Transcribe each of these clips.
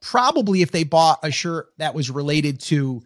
probably if they bought a shirt that was related to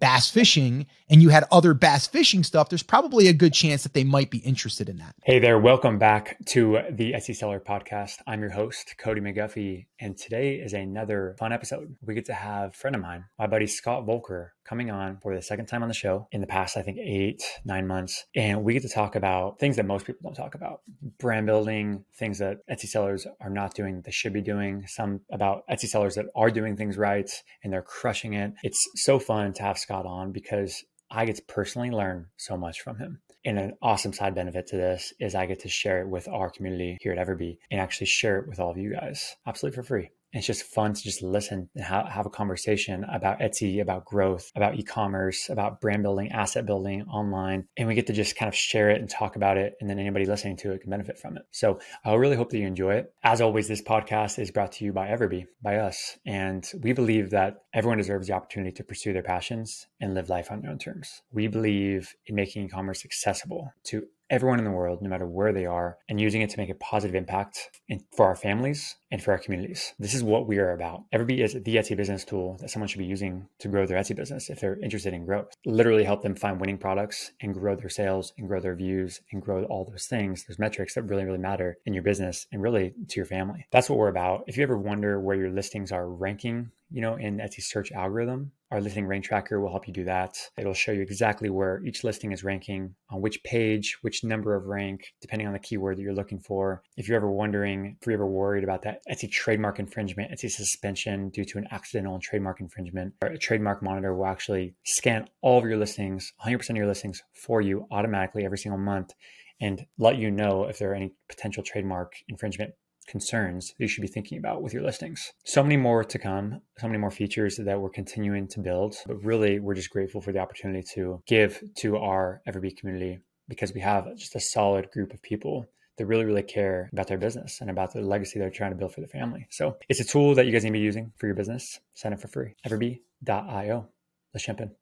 bass fishing and you had other bass fishing stuff, there's probably a good chance that they might be interested in that. Hey there, welcome back to the Etsy Seller Podcast. I'm your host, Cody McGuffie, and today is another fun episode. We get to have a friend of mine, my buddy Scott Volker, coming on for the second time on the show in the past, I think, eight, nine months. And we get to talk about things that most people don't talk about brand building, things that Etsy sellers are not doing, they should be doing, some about Etsy sellers that are doing things right and they're crushing it. It's so fun to have Scott on because I get to personally learn so much from him. And an awesome side benefit to this is I get to share it with our community here at Everbee and actually share it with all of you guys absolutely for free it's just fun to just listen and ha- have a conversation about Etsy, about growth, about e-commerce, about brand building, asset building online. And we get to just kind of share it and talk about it. And then anybody listening to it can benefit from it. So I really hope that you enjoy it. As always, this podcast is brought to you by Everbee, by us. And we believe that everyone deserves the opportunity to pursue their passions and live life on their own terms. We believe in making e-commerce accessible to everyone in the world, no matter where they are, and using it to make a positive impact in, for our families and for our communities. This is what we are about. Everbee is the Etsy business tool that someone should be using to grow their Etsy business if they're interested in growth. Literally help them find winning products and grow their sales and grow their views and grow all those things, those metrics that really, really matter in your business and really to your family. That's what we're about. If you ever wonder where your listings are ranking you know, in Etsy search algorithm. Our listing rank tracker will help you do that. It'll show you exactly where each listing is ranking, on which page, which number of rank, depending on the keyword that you're looking for. If you're ever wondering, if you're ever worried about that Etsy trademark infringement, Etsy suspension due to an accidental trademark infringement, a trademark monitor will actually scan all of your listings, 100% of your listings for you automatically every single month and let you know if there are any potential trademark infringement concerns you should be thinking about with your listings. So many more to come, so many more features that we're continuing to build. But really, we're just grateful for the opportunity to give to our Everbee community because we have just a solid group of people that really, really care about their business and about the legacy they're trying to build for the family. So it's a tool that you guys need to be using for your business. Sign up for free. Everbee.io. Let's jump in.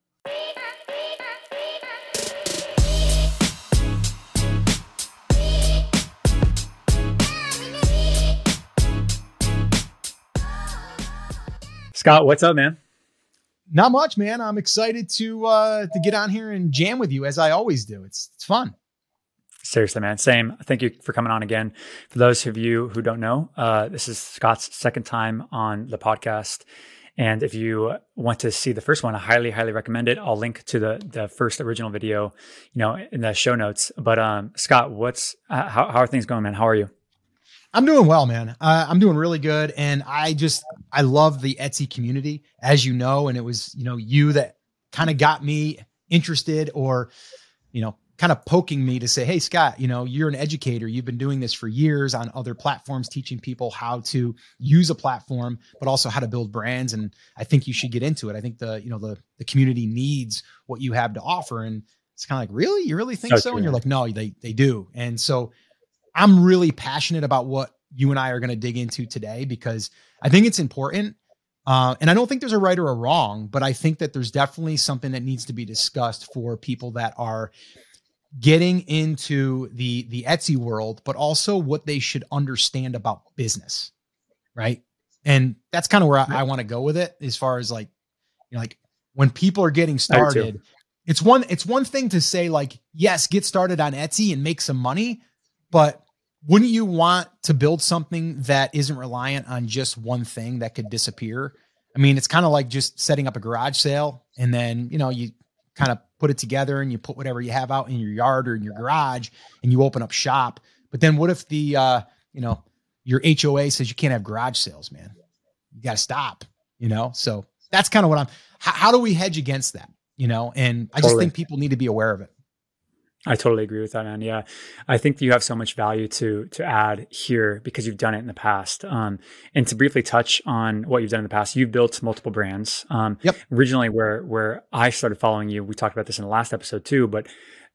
Scott, what's up, man? Not much, man. I'm excited to uh to get on here and jam with you as I always do. It's it's fun. Seriously, man. Same. Thank you for coming on again. For those of you who don't know, uh, this is Scott's second time on the podcast. And if you want to see the first one, I highly, highly recommend it. I'll link to the the first original video, you know, in the show notes. But um, Scott, what's uh, how, how are things going, man? How are you? I'm doing well, man. Uh, I'm doing really good, and I just I love the Etsy community, as you know, and it was you know you that kind of got me interested, or you know, kind of poking me to say, hey, Scott, you know, you're an educator. You've been doing this for years on other platforms, teaching people how to use a platform, but also how to build brands. And I think you should get into it. I think the you know the the community needs what you have to offer, and it's kind of like, really, you really think so? so? And you're like, no, they they do, and so I'm really passionate about what you and I are going to dig into today because I think it's important. Uh, and I don't think there's a right or a wrong, but I think that there's definitely something that needs to be discussed for people that are getting into the the Etsy world, but also what they should understand about business, right? And that's kind of where I, I want to go with it, as far as like, you know, like when people are getting started, it's one it's one thing to say like, yes, get started on Etsy and make some money, but wouldn't you want to build something that isn't reliant on just one thing that could disappear? I mean, it's kind of like just setting up a garage sale and then, you know, you kind of put it together and you put whatever you have out in your yard or in your garage and you open up shop. But then what if the uh, you know, your HOA says you can't have garage sales, man? You got to stop, you know? So that's kind of what I'm how, how, do we hedge against that, you know? And I totally. just think people need to be aware of it. I totally agree with that, man. Yeah, I think you have so much value to to add here because you've done it in the past. Um, and to briefly touch on what you've done in the past, you've built multiple brands. Um, yep. Originally, where where I started following you, we talked about this in the last episode too. But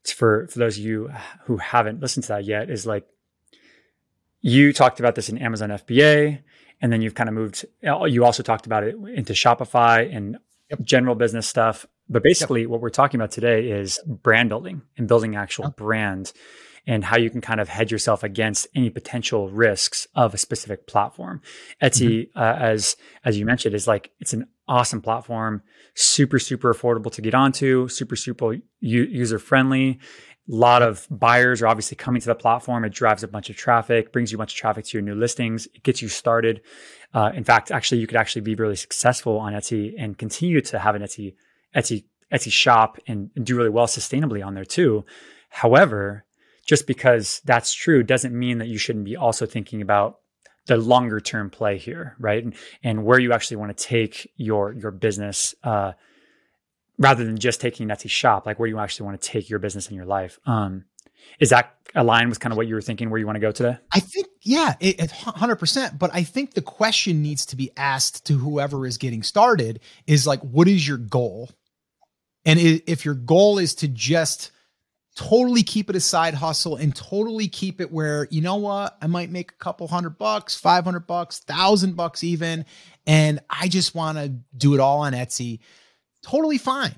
for for those of you who haven't listened to that yet, is like you talked about this in Amazon FBA, and then you've kind of moved. You also talked about it into Shopify and yep. general business stuff but basically, yep. what we're talking about today is brand building and building actual yep. brand. and how you can kind of hedge yourself against any potential risks of a specific platform. Etsy, mm-hmm. uh, as as you mentioned, is like it's an awesome platform, super super affordable to get onto, super super u- user friendly. A lot of buyers are obviously coming to the platform. It drives a bunch of traffic, brings you a bunch of traffic to your new listings. It gets you started. Uh, in fact, actually, you could actually be really successful on Etsy and continue to have an Etsy Etsy Etsy shop and, and do really well sustainably on there too. However, just because that's true doesn't mean that you shouldn't be also thinking about the longer term play here, right? And, and where you actually want to take your your business, uh, rather than just taking Etsy shop, like where you actually want to take your business in your life. Um, is that aligned with kind of what you were thinking where you want to go today? I think, yeah, it 100%. But I think the question needs to be asked to whoever is getting started is like, what is your goal? And if your goal is to just totally keep it a side hustle and totally keep it where, you know what, I might make a couple hundred bucks, 500 bucks, thousand bucks even. And I just want to do it all on Etsy. Totally fine.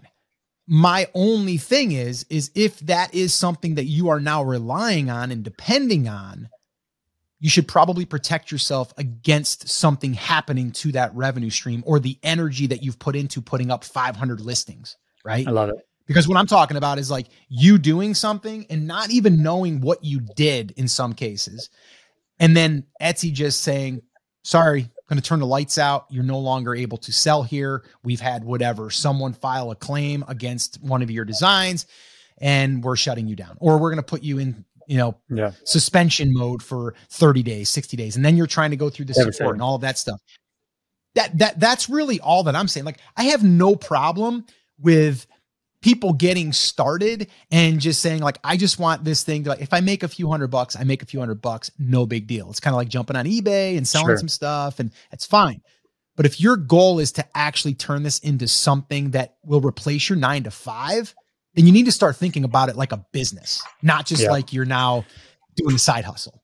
My only thing is, is if that is something that you are now relying on and depending on, you should probably protect yourself against something happening to that revenue stream or the energy that you've put into putting up 500 listings right? I love it. Because what I'm talking about is like you doing something and not even knowing what you did in some cases. And then Etsy just saying, sorry, going to turn the lights out. You're no longer able to sell here. We've had whatever, someone file a claim against one of your designs and we're shutting you down. Or we're going to put you in, you know, yeah. suspension mode for 30 days, 60 days. And then you're trying to go through the support and all of that stuff. That that that's really all that I'm saying. Like I have no problem with people getting started and just saying like i just want this thing to like if i make a few hundred bucks i make a few hundred bucks no big deal it's kind of like jumping on ebay and selling sure. some stuff and it's fine but if your goal is to actually turn this into something that will replace your nine to five then you need to start thinking about it like a business not just yeah. like you're now doing a side hustle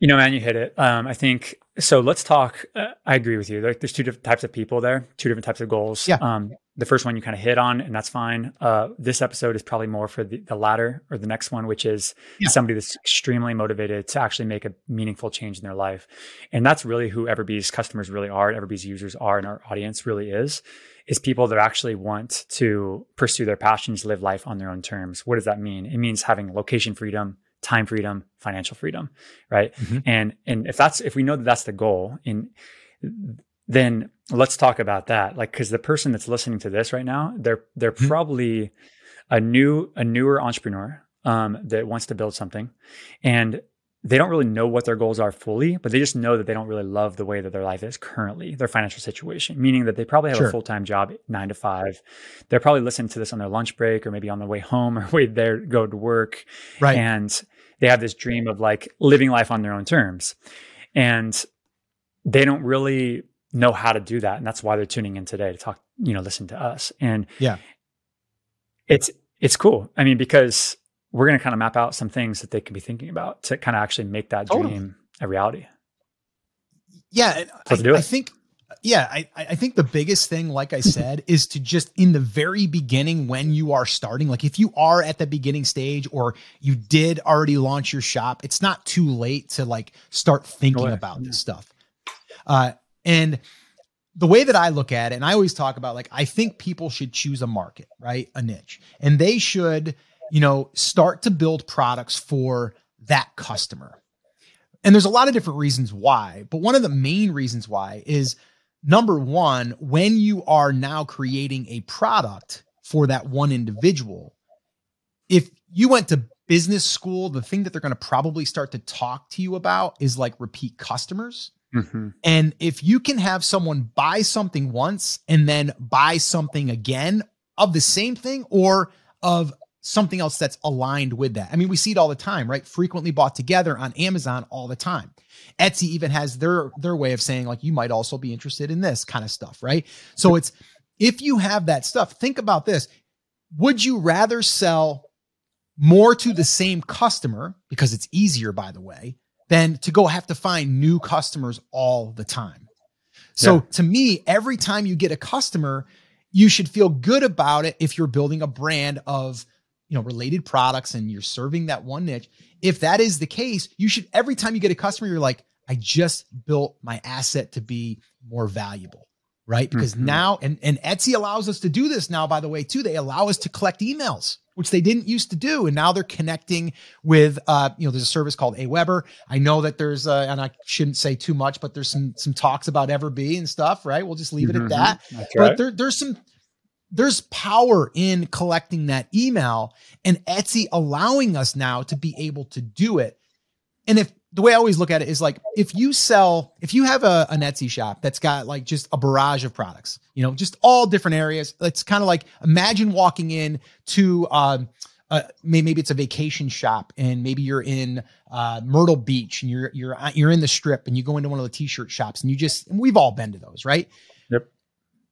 you know man you hit it um, i think so let's talk uh, i agree with you like there's two different types of people there two different types of goals yeah. um, the first one you kind of hit on, and that's fine. Uh, this episode is probably more for the, the latter or the next one, which is yeah. somebody that's extremely motivated to actually make a meaningful change in their life. And that's really who Everbee's customers really are, Everbee's users are, and our audience really is, is people that actually want to pursue their passions, live life on their own terms. What does that mean? It means having location freedom, time freedom, financial freedom, right? Mm-hmm. And and if that's if we know that that's the goal, in then let's talk about that. Like, because the person that's listening to this right now, they're they're mm-hmm. probably a new a newer entrepreneur um, that wants to build something, and they don't really know what their goals are fully, but they just know that they don't really love the way that their life is currently, their financial situation, meaning that they probably have sure. a full time job, nine to five. They're probably listening to this on their lunch break or maybe on their way home or way there go to work, right? And they have this dream of like living life on their own terms, and they don't really know how to do that and that's why they're tuning in today to talk you know listen to us and yeah it's it's cool i mean because we're going to kind of map out some things that they can be thinking about to kind of actually make that totally. dream a reality yeah I, I, think yeah I, I think the biggest thing like i said is to just in the very beginning when you are starting like if you are at the beginning stage or you did already launch your shop it's not too late to like start thinking about this stuff uh and the way that I look at it, and I always talk about like, I think people should choose a market, right? A niche. And they should, you know, start to build products for that customer. And there's a lot of different reasons why, but one of the main reasons why is number one, when you are now creating a product for that one individual, if you went to business school, the thing that they're going to probably start to talk to you about is like repeat customers. Mm-hmm. And if you can have someone buy something once and then buy something again of the same thing or of something else that's aligned with that. I mean, we see it all the time, right? Frequently bought together on Amazon all the time. Etsy even has their their way of saying like you might also be interested in this kind of stuff, right? So it's if you have that stuff, think about this. Would you rather sell more to the same customer because it's easier by the way than to go have to find new customers all the time. So yeah. to me, every time you get a customer, you should feel good about it if you're building a brand of you know related products and you're serving that one niche if that is the case you should every time you get a customer you're like i just built my asset to be more valuable right? Because mm-hmm. now and and etsy allows us to do this now by the way too. They allow us to collect emails which they didn't used to do and now they're connecting with uh you know there's a service called aweber. I know that there's uh and i shouldn't say too much but there's some some talks about everbee and stuff right? We'll just leave it mm-hmm. at that. That's but there, there's some there's power in collecting that email and Etsy allowing us now to be able to do it. And if the way I always look at it is like if you sell, if you have a, an Etsy shop that's got like just a barrage of products, you know, just all different areas. It's kind of like imagine walking in to um, uh, maybe it's a vacation shop and maybe you're in uh, Myrtle Beach and you're you're you're in the strip and you go into one of the t-shirt shops and you just and we've all been to those, right?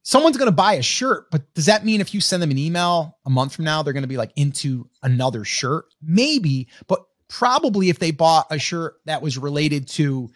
Someone's going to buy a shirt, but does that mean if you send them an email a month from now, they're going to be like into another shirt? Maybe, but probably if they bought a shirt that was related to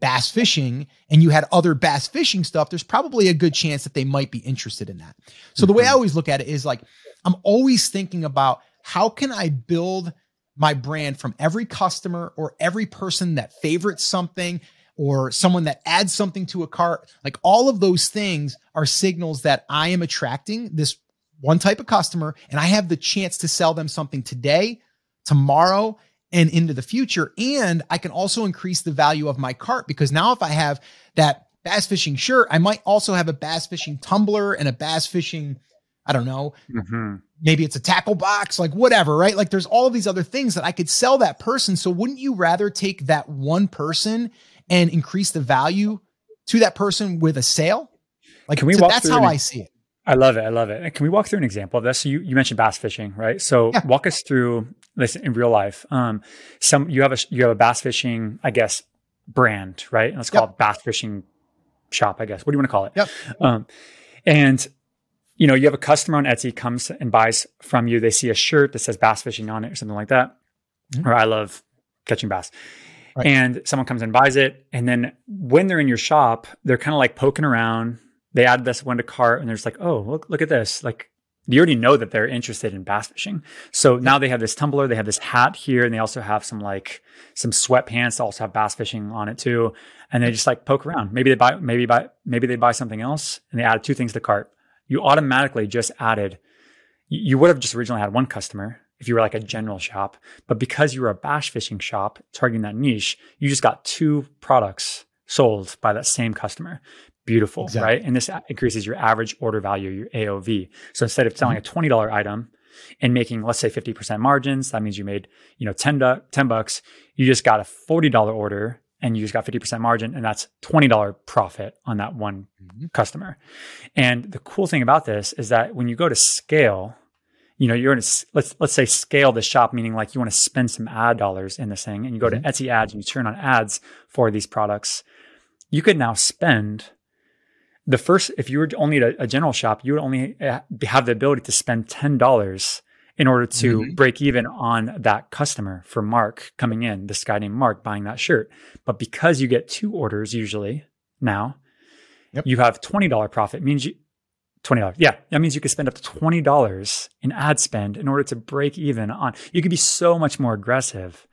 bass fishing and you had other bass fishing stuff, there's probably a good chance that they might be interested in that. So mm-hmm. the way I mm-hmm. always look at it is like, I'm always thinking about how can I build my brand from every customer or every person that favorites something or someone that adds something to a cart. Like all of those things are signals that I am attracting this one type of customer and I have the chance to sell them something today, tomorrow, and into the future. And I can also increase the value of my cart because now if I have that bass fishing shirt, I might also have a bass fishing tumbler and a bass fishing, I don't know, mm-hmm. maybe it's a tackle box, like whatever, right? Like there's all of these other things that I could sell that person. So wouldn't you rather take that one person and increase the value to that person with a sale. Like, can we so walk that's how an, I see it. I love it. I love it. Can we walk through an example of this? So you, you mentioned bass fishing, right? So yeah. walk us through this in real life. Um, some you have a you have a bass fishing, I guess, brand, right? let's call yep. it bass fishing shop, I guess. What do you want to call it? Yep. Um, and you know, you have a customer on Etsy comes and buys from you. They see a shirt that says bass fishing on it or something like that. Mm-hmm. Or I love catching bass. Right. And someone comes and buys it. And then when they're in your shop, they're kind of like poking around. They add this one to cart and they're just like, oh, look, look at this. Like you already know that they're interested in bass fishing. So now they have this tumbler, they have this hat here, and they also have some like some sweatpants that also have bass fishing on it too. And they just like poke around. Maybe they buy, maybe buy, maybe they buy something else and they add two things to the cart. You automatically just added, you would have just originally had one customer if you were like a general shop. But because you were a bass fishing shop targeting that niche, you just got two products sold by that same customer. Beautiful, exactly. right? And this increases your average order value, your AOV. So instead of selling mm-hmm. a $20 item and making, let's say 50% margins, that means you made, you know, 10, 10 bucks. You just got a $40 order and you just got 50% margin and that's $20 profit on that one mm-hmm. customer. And the cool thing about this is that when you go to scale, you know, you're going to let's let's say scale the shop, meaning like you want to spend some ad dollars in this thing, and you go to mm-hmm. Etsy ads and you turn on ads for these products. You could now spend the first if you were only a, a general shop, you would only have the ability to spend ten dollars in order to mm-hmm. break even on that customer for Mark coming in, this guy named Mark buying that shirt. But because you get two orders usually now, yep. you have $20 profit means you, $20. Yeah. That means you could spend up to $20 in ad spend in order to break even on. You could be so much more aggressive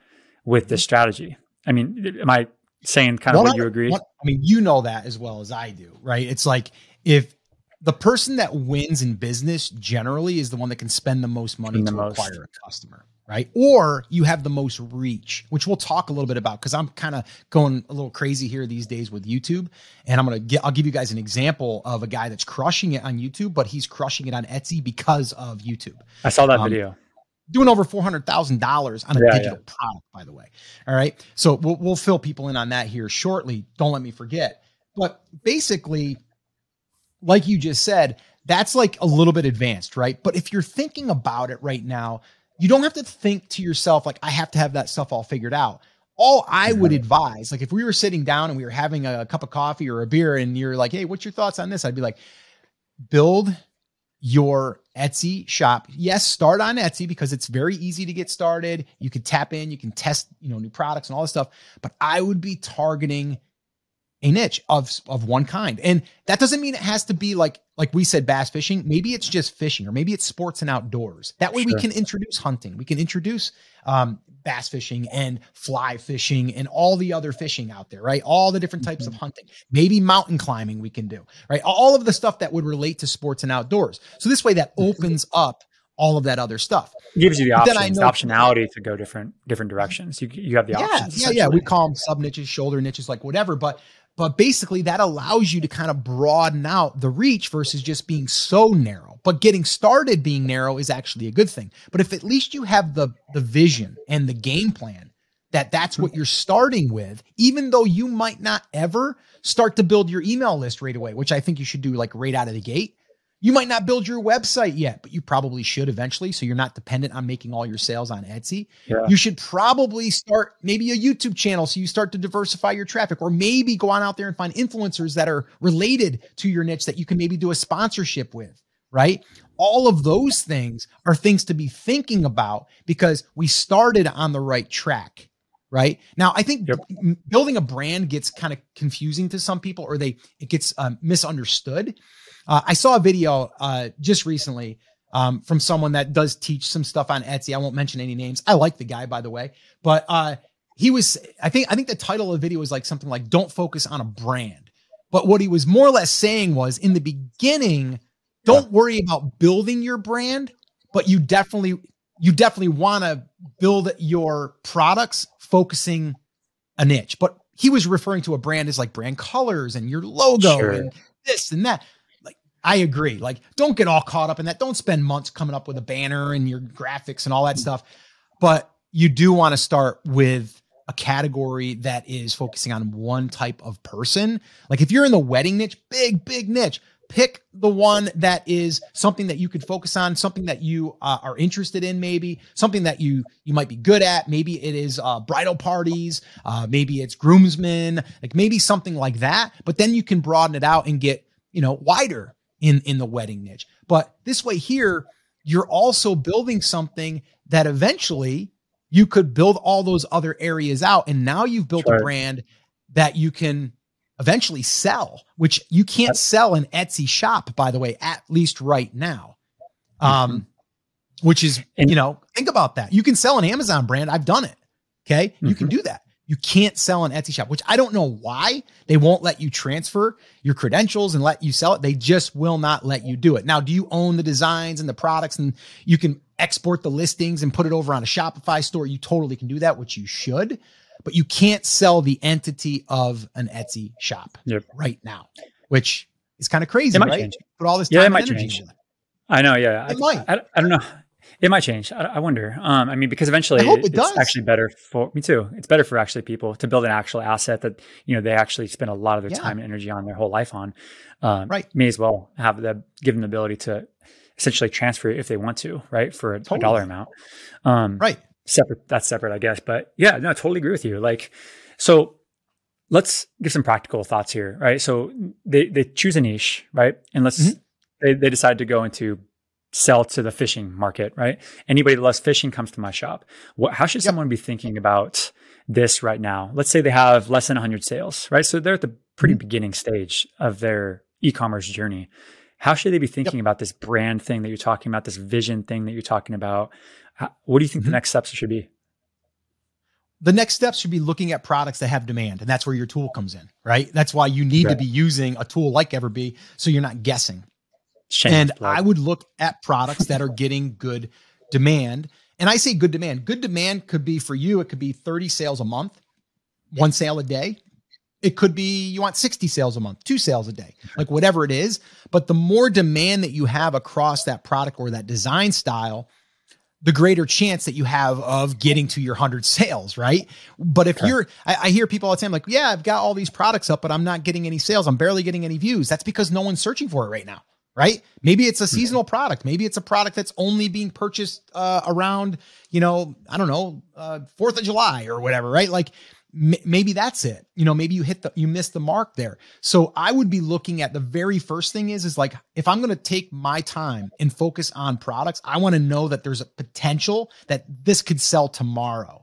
with this mm-hmm. strategy. I mean, am I saying kind of what, what you agree? I mean, you know that as well as I do, right? It's like if the person that wins in business generally is the one that can spend the most money the to most. acquire a customer right? Or you have the most reach, which we'll talk a little bit about because I'm kind of going a little crazy here these days with YouTube. And I'm gonna get I'll give you guys an example of a guy that's crushing it on YouTube, but he's crushing it on Etsy because of YouTube. I saw that um, video. Doing over four hundred thousand dollars on a yeah, digital yeah. product, by the way. All right, so we'll we'll fill people in on that here shortly. Don't let me forget. But basically, like you just said, that's like a little bit advanced, right? But if you're thinking about it right now, you don't have to think to yourself like I have to have that stuff all figured out. All I would advise, like if we were sitting down and we were having a, cup of coffee or a beer and you're like, "Hey, what's your thoughts on this?" I'd be like, "Build your Etsy shop. Yes, start on Etsy because it's very easy to get started. You can tap in, you can test, you know, new products and all this stuff, but I would be targeting a niche of of one kind. And that doesn't mean it has to be like like we said bass fishing. Maybe it's just fishing or maybe it's sports and outdoors. That way sure. we can introduce hunting. We can introduce um, bass fishing and fly fishing and all the other fishing out there, right? All the different types mm-hmm. of hunting. Maybe mountain climbing we can do, right? All of the stuff that would relate to sports and outdoors. So this way that mm-hmm. opens up all of that other stuff. It gives you the options, know, optionality to go different different directions. You you have the yeah, options. Yeah, yeah. We call them sub niches, shoulder niches, like whatever. But but basically, that allows you to kind of broaden out the reach versus just being so narrow. But getting started being narrow is actually a good thing. But if at least you have the the vision and the game plan that that's what you're starting with, even though you might not ever start to build your email list right away, which I think you should do like right out of the gate. You might not build your website yet, but you probably should eventually. So you're not dependent on making all your sales on Etsy. Yeah. You should probably start maybe a YouTube channel so you start to diversify your traffic, or maybe go on out there and find influencers that are related to your niche that you can maybe do a sponsorship with, right? All of those things are things to be thinking about because we started on the right track right now i think yep. building a brand gets kind of confusing to some people or they it gets um, misunderstood uh, I saw a video uh, just recently um, from someone that does teach some stuff on Etsy. I won't mention any names. I like the guy, by the way, but uh, he was. I think. I think the title of the video was like something like "Don't focus on a brand." But what he was more or less saying was, in the beginning, don't yeah. worry about building your brand, but you definitely you definitely want to build your products focusing a niche. But he was referring to a brand as like brand colors and your logo sure. and this and that. I agree. Like, don't get all caught up in that. Don't spend months coming up with a banner and your graphics and all that stuff. But you do want to start with a category that is focusing on one type of person. Like, if you're in the wedding niche, big, big niche, pick the one that is something that you could focus on something that you uh, are interested in maybe something that you you might be good at maybe it is uh, bridal parties uh, maybe it's groomsmen like maybe something like that but then you can broaden it out and get you know wider in in the wedding niche. But this way here, you're also building something that eventually you could build all those other areas out and now you've built sure. a brand that you can eventually sell, which you can't sell an Etsy shop by the way at least right now. Um, mm-hmm. Which is, and, you know, think about that. You can sell an Amazon brand. I've done it. Okay? Mm-hmm. You can mm-hmm. do that. You can't sell an Etsy shop, which I don't know why they won't let you transfer your credentials and let you sell it. They just will not let you do it. Now, do you own the designs and the products and you can export the listings and put it over on a Shopify store? You totally can do that, which you should, but you can't sell the entity of an Etsy shop yep. right now, which is kind of crazy, right? Change. Put all this time yeah, it might change. I know. Yeah. It I, might. I, I don't know. It might change. I, I wonder. Um, I mean, because eventually it it's does. actually better for me too. It's better for actually people to build an actual asset that you know they actually spend a lot of their yeah. time and energy on their whole life on. Um, right. May as well have the give them the ability to essentially transfer it if they want to, right, for a, totally. a dollar amount. Um, right. Separate. That's separate, I guess. But yeah, no, I totally agree with you. Like, so let's give some practical thoughts here, right? So they they choose a niche, right, and let's mm-hmm. they they decide to go into sell to the fishing market, right? Anybody that loves fishing comes to my shop. What, how should yep. someone be thinking about this right now? Let's say they have less than 100 sales, right? So they're at the pretty mm-hmm. beginning stage of their e-commerce journey. How should they be thinking yep. about this brand thing that you're talking about, this vision thing that you're talking about? How, what do you think mm-hmm. the next steps should be? the next steps should be looking at products that have demand and that's where your tool comes in right that's why you need right. to be using a tool like everbee so you're not guessing and I would look at products that are getting good demand. And I say good demand. Good demand could be for you, it could be 30 sales a month, one sale a day. It could be you want 60 sales a month, two sales a day, like whatever it is. But the more demand that you have across that product or that design style, the greater chance that you have of getting to your 100 sales, right? But if okay. you're, I, I, hear people all the time like, yeah, I've got all these products up, but I'm not getting any sales. I'm barely getting any views. That's because no one's searching for it right now right? Maybe it's a seasonal product. Maybe it's a product that's only being purchased uh, around, you know, I don't know, uh, Fourth of July or whatever, right? Like m- maybe that's it. You know, maybe you hit the you missed the mark there. So I would be looking at the very first thing is is like if I'm going to take my time and focus on products, I want to know that there's a potential that this could sell tomorrow.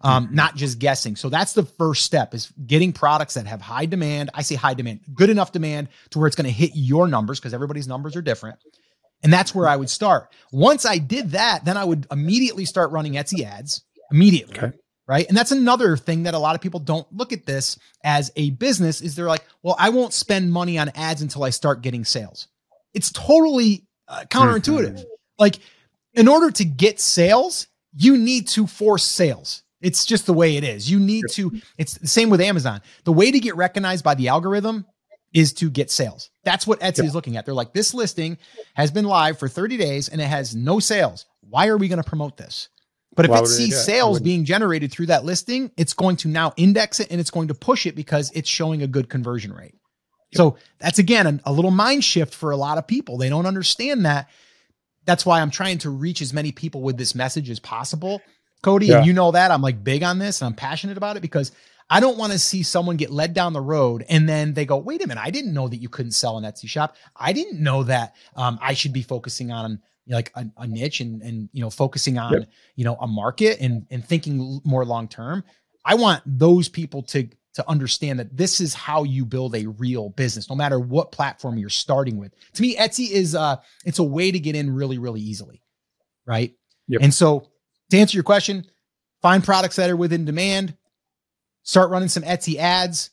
Um, mm-hmm. not just guessing. So that's the first step is getting products that have high demand. I say high demand, good enough demand to where it's going to hit your numbers because everybody's numbers are different. And that's where I would start. Once I did that, then I would immediately start running Etsy ads immediately. Okay. Right. And that's another thing that a lot of people don't look at this as a business is they're like, well, I won't spend money on ads until I start getting sales. It's totally uh, counterintuitive. Mm-hmm. Like, in order to get sales, you need to force sales. It's just the way it is. You need to, it's the same with Amazon. The way to get recognized by the algorithm is to get sales. That's what Etsy yep. is looking at. They're like, this listing has been live for 30 days and it has no sales. Why are we going to promote this? But if Why it sees sales being generated through that listing, it's going to now index it and it's going to push it because it's showing a good conversion rate. So that's again a, a little mind shift for a lot of people. They don't understand that. That's why I'm trying to reach as many people with this message as possible. Cody, yeah. and you know that I'm like big on this and I'm passionate about it because I don't want to see someone get led down the road and then they go, wait a minute, I didn't know that you couldn't sell an Etsy shop. I didn't know that um, I should be focusing on like a, a, niche and and you know focusing on yep. you know a market and and thinking more long term. I want those people to to understand that this is how you build a real business, no matter what platform you're starting with. To me, Etsy is uh it's a way to get in really really easily, right? Yep. And so to answer your question, find products that are within demand, start running some Etsy ads,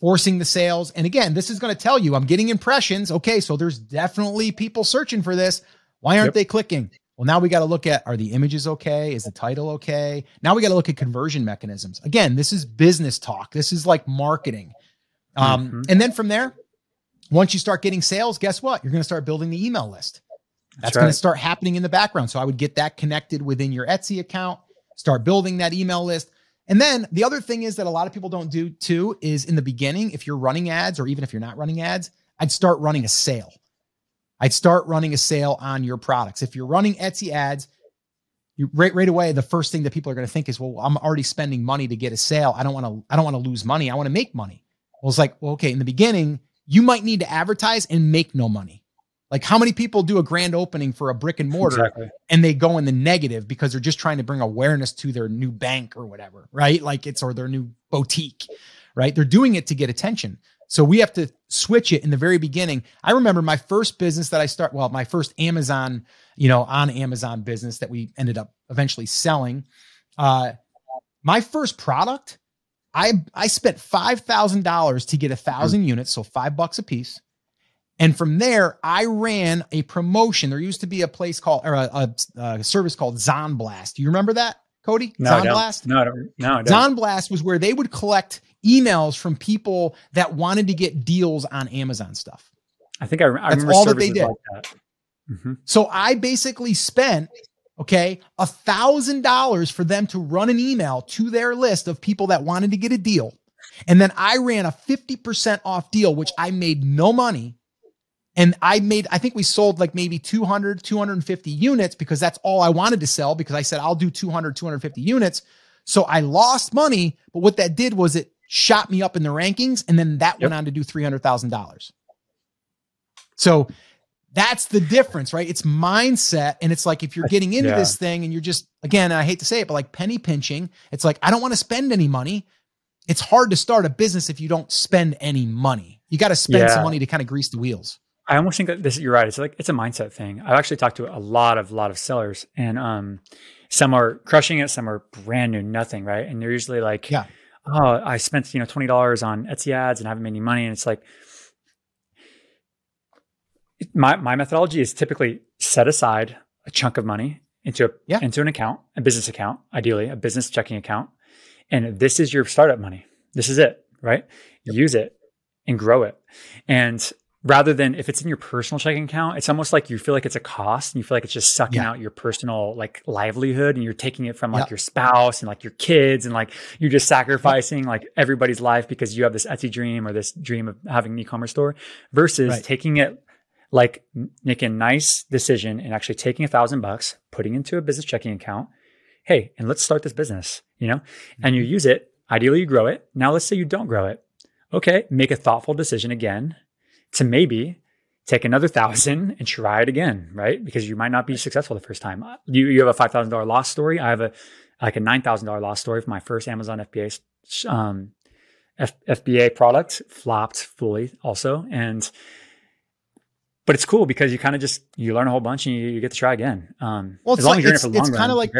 forcing the sales. And again, this is going to tell you I'm getting impressions. Okay, so there's definitely people searching for this. Why aren't yep. they clicking? Well, now we got to look at are the images okay? Is the title okay? Now we got to look at conversion mechanisms. Again, this is business talk. This is like marketing. Um, mm-hmm. And then from there, once you start getting sales, guess what? You're going to start building the email list. That's, That's right. going to start happening in the background. So I would get that connected within your Etsy account, start building that email list. And then the other thing is that a lot of people don't do too is in the beginning, if you're running ads or even if you're not running ads, I'd start running a sale. I'd start running a sale on your products. If you're running Etsy ads, you right right away, the first thing that people are going to think is, well, I'm already spending money to get a sale. I don't want to, I don't want to lose money. I want to make money. Well, it's like, well, okay, in the beginning, you might need to advertise and make no money. Like how many people do a grand opening for a brick and mortar exactly. and they go in the negative because they're just trying to bring awareness to their new bank or whatever, right? Like it's or their new boutique, right? They're doing it to get attention. So we have to switch it in the very beginning. I remember my first business that I start, well, my first Amazon, you know, on Amazon business that we ended up eventually selling. Uh, my first product, I I spent five thousand dollars to get a thousand mm-hmm. units, so five bucks a piece. And from there, I ran a promotion. There used to be a place called, or a, a, a service called Zonblast. Do you remember that, Cody? No, Zonblast? No, I don't. No, I don't. Zonblast was where they would collect emails from people that wanted to get deals on Amazon stuff. I think I, I That's all that they did. Like that. Mm-hmm. So I basically spent, okay, a thousand dollars for them to run an email to their list of people that wanted to get a deal. And then I ran a 50% off deal, which I made no money and I made, I think we sold like maybe 200, 250 units because that's all I wanted to sell because I said I'll do 200, 250 units. So I lost money, but what that did was it shot me up in the rankings and then that yep. went on to do $300,000. So that's the difference, right? It's mindset. And it's like if you're getting into yeah. this thing and you're just, again, I hate to say it, but like penny pinching, it's like, I don't want to spend any money. It's hard to start a business if you don't spend any money. You got to spend yeah. some money to kind of grease the wheels. I almost think that this you're right. It's like it's a mindset thing. I've actually talked to a lot of lot of sellers, and um, some are crushing it, some are brand new, nothing, right? And they're usually like, yeah, oh, I spent you know twenty dollars on Etsy ads and haven't made any money, and it's like my my methodology is typically set aside a chunk of money into a yeah. into an account, a business account, ideally a business checking account, and this is your startup money. This is it, right? Yep. Use it and grow it, and rather than if it's in your personal checking account, it's almost like you feel like it's a cost and you feel like it's just sucking yeah. out your personal like livelihood and you're taking it from like yeah. your spouse and like your kids and like you're just sacrificing like everybody's life because you have this Etsy dream or this dream of having an e-commerce store versus right. taking it like making a nice decision and actually taking a thousand bucks, putting into a business checking account. Hey, and let's start this business, you know, mm-hmm. and you mm-hmm. use it. Ideally, you grow it. Now, let's say you don't grow it. Okay, make a thoughtful decision again to maybe take another thousand and try it again, right? Because you might not be successful the first time. You, you have a $5,000 loss story. I have a, like a nine thousand dollar loss story for my first Amazon FBA um, F- FBA product flopped fully also, and but it's cool because you kind of just you learn a whole bunch and you, you get to try again. Um, well, as long like, as you're in it for long it's kind of like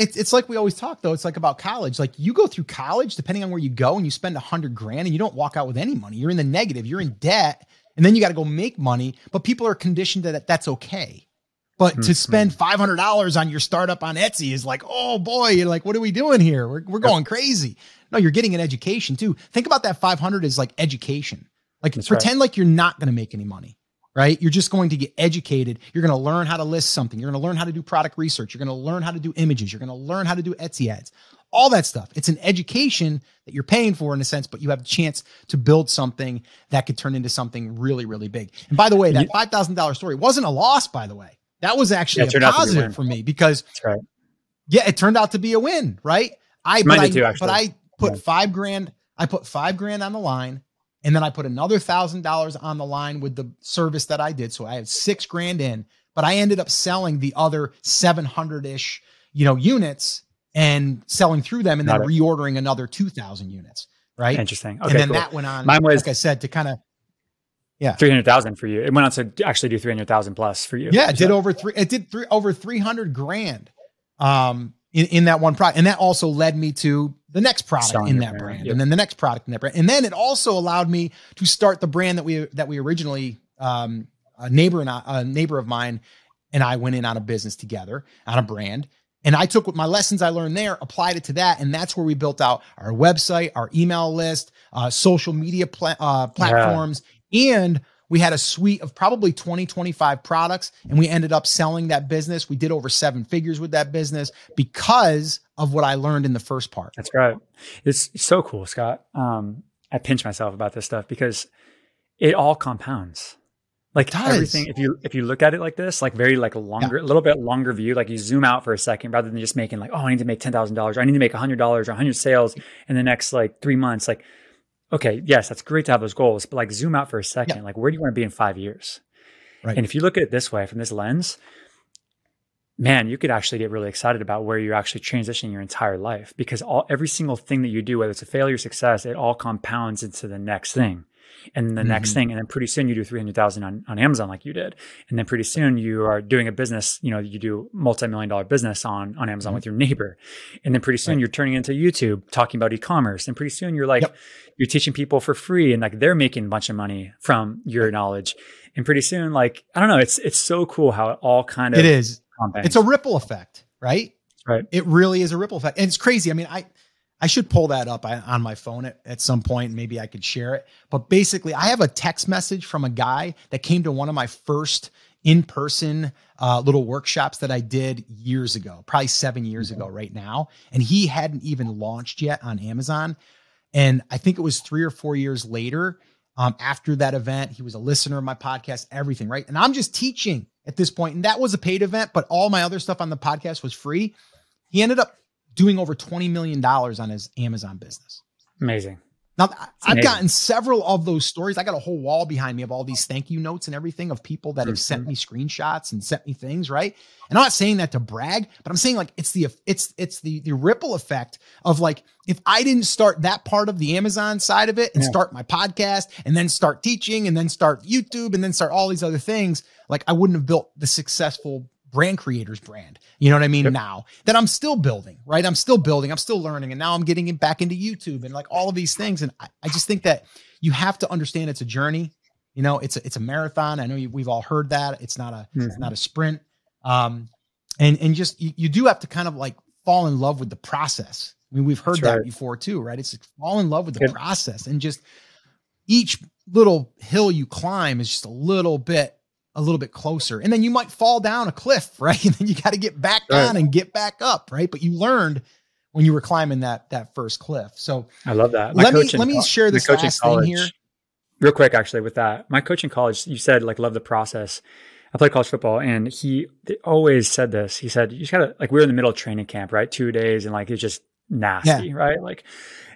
it's it's like we always talk though. It's like about college. Like you go through college, depending on where you go, and you spend a hundred grand, and you don't walk out with any money. You're in the negative. You're in debt, and then you got to go make money. But people are conditioned that that's okay. But mm-hmm. to spend five hundred dollars on your startup on Etsy is like, oh boy, you're like, what are we doing here? We're we're going crazy. No, you're getting an education too. Think about that five hundred is like education. Like that's pretend right. like you're not going to make any money right? You're just going to get educated. You're going to learn how to list something. You're going to learn how to do product research. You're going to learn how to do images. You're going to learn how to do Etsy ads, all that stuff. It's an education that you're paying for in a sense, but you have a chance to build something that could turn into something really, really big. And by the way, that $5,000 story wasn't a loss, by the way. That was actually yeah, a positive a for me because right. yeah, it turned out to be a win, right? I, but I, too, but I put yeah. five grand, I put five grand on the line and then I put another thousand dollars on the line with the service that I did. So I had six grand in, but I ended up selling the other 700 ish, you know, units and selling through them and Got then it. reordering another 2000 units. Right. Interesting. Okay, and then cool. that went on, Mine was, like I said, to kind of, yeah. 300,000 for you. It went on to actually do 300,000 plus for you. Yeah. It did over three, it did three, over 300 grand. Um, in, in that one product. And that also led me to the next product in that brand, brand. Yep. and then the next product in that brand. And then it also allowed me to start the brand that we that we originally um, a neighbor and I, a neighbor of mine and I went in on a business together on a brand. And I took what my lessons I learned there, applied it to that, and that's where we built out our website, our email list, uh, social media pla- uh, platforms, yeah. and we had a suite of probably 20, 25 products, and we ended up selling that business. We did over seven figures with that business because of what I learned in the first part. That's right. It's so cool, Scott. Um, I pinch myself about this stuff because it all compounds. Like everything, if you if you look at it like this, like very like longer, a little bit longer view, like you zoom out for a second rather than just making like, oh, I need to make ten thousand dollars, I need to make hundred dollars or hundred sales in the next like three months. Like okay, yes, that's great to have those goals, but like zoom out for a second. Yeah. Like, where do you want to be in five years? Right. And if you look at it this way from this lens, man, you could actually get really excited about where you're actually transitioning your entire life because all every single thing that you do, whether it's a failure or success, it all compounds into the next thing and the mm-hmm. next thing. And then pretty soon you do 300,000 on, on Amazon like you did. And then pretty soon you are doing a business, you know, you do multi-million dollar business on, on Amazon mm-hmm. with your neighbor. And then pretty soon right. you're turning into YouTube talking about e-commerce. And pretty soon you're like, yep. you're teaching people for free and like they're making a bunch of money from your knowledge. And pretty soon, like, I don't know, it's, it's so cool how it all kind of, it is. Compounds. It's a ripple effect, right? Right. It really is a ripple effect. And it's crazy. I mean, I, I should pull that up on my phone at, at some point. Maybe I could share it. But basically, I have a text message from a guy that came to one of my first in person uh, little workshops that I did years ago, probably seven years ago, right now. And he hadn't even launched yet on Amazon. And I think it was three or four years later, um, after that event, he was a listener of my podcast, everything, right? And I'm just teaching at this point, And that was a paid event, but all my other stuff on the podcast was free. He ended up doing over $20 million on his Amazon business. Amazing. Now, I've gotten several of those stories. I got a whole wall behind me of all these thank you notes and everything of people that have mm-hmm. sent me screenshots and sent me things, right? And I'm not saying that to brag, but I'm saying like it's the it's it's the the ripple effect of like if I didn't start that part of the Amazon side of it and yeah. start my podcast and then start teaching and then start YouTube and then start all these other things, like I wouldn't have built the successful brand creators brand. You know what I mean? Yep. Now that I'm still building, right? I'm still building, I'm still learning. And now I'm getting it back into YouTube and like all of these things. And I, I just think that you have to understand it's a journey. You know, it's a, it's a marathon. I know you, we've all heard that it's not a, mm-hmm. it's not a sprint. Um, and, and just, you, you, do have to kind of like fall in love with the process. I mean, we've heard That's that right. before too, right? It's like fall in love with the yep. process and just each little hill you climb is just a little bit a little bit closer. And then you might fall down a cliff, right? And then you got to get back right. down and get back up, right? But you learned when you were climbing that that first cliff. So I love that. My let me let me share this last college, thing here. Real quick, actually, with that. My coach in college, you said like love the process. I played college football and he always said this. He said, you just gotta like we were in the middle of training camp, right? Two days and like it's just nasty, yeah. right? Like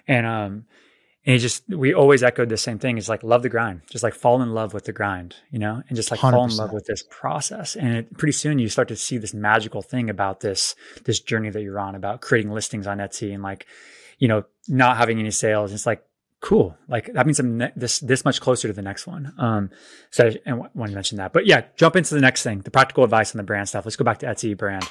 and um And he just, we always echoed the same thing. It's like, love the grind, just like fall in love with the grind, you know, and just like 100%. fall in love with this process. And it, pretty soon you start to see this magical thing about this, this journey that you're on about creating listings on Etsy and like, you know, not having any sales. It's like, cool. Like that means I'm ne- this, this much closer to the next one. Um, so I, I want to mention that, but yeah, jump into the next thing, the practical advice on the brand stuff. Let's go back to Etsy brand.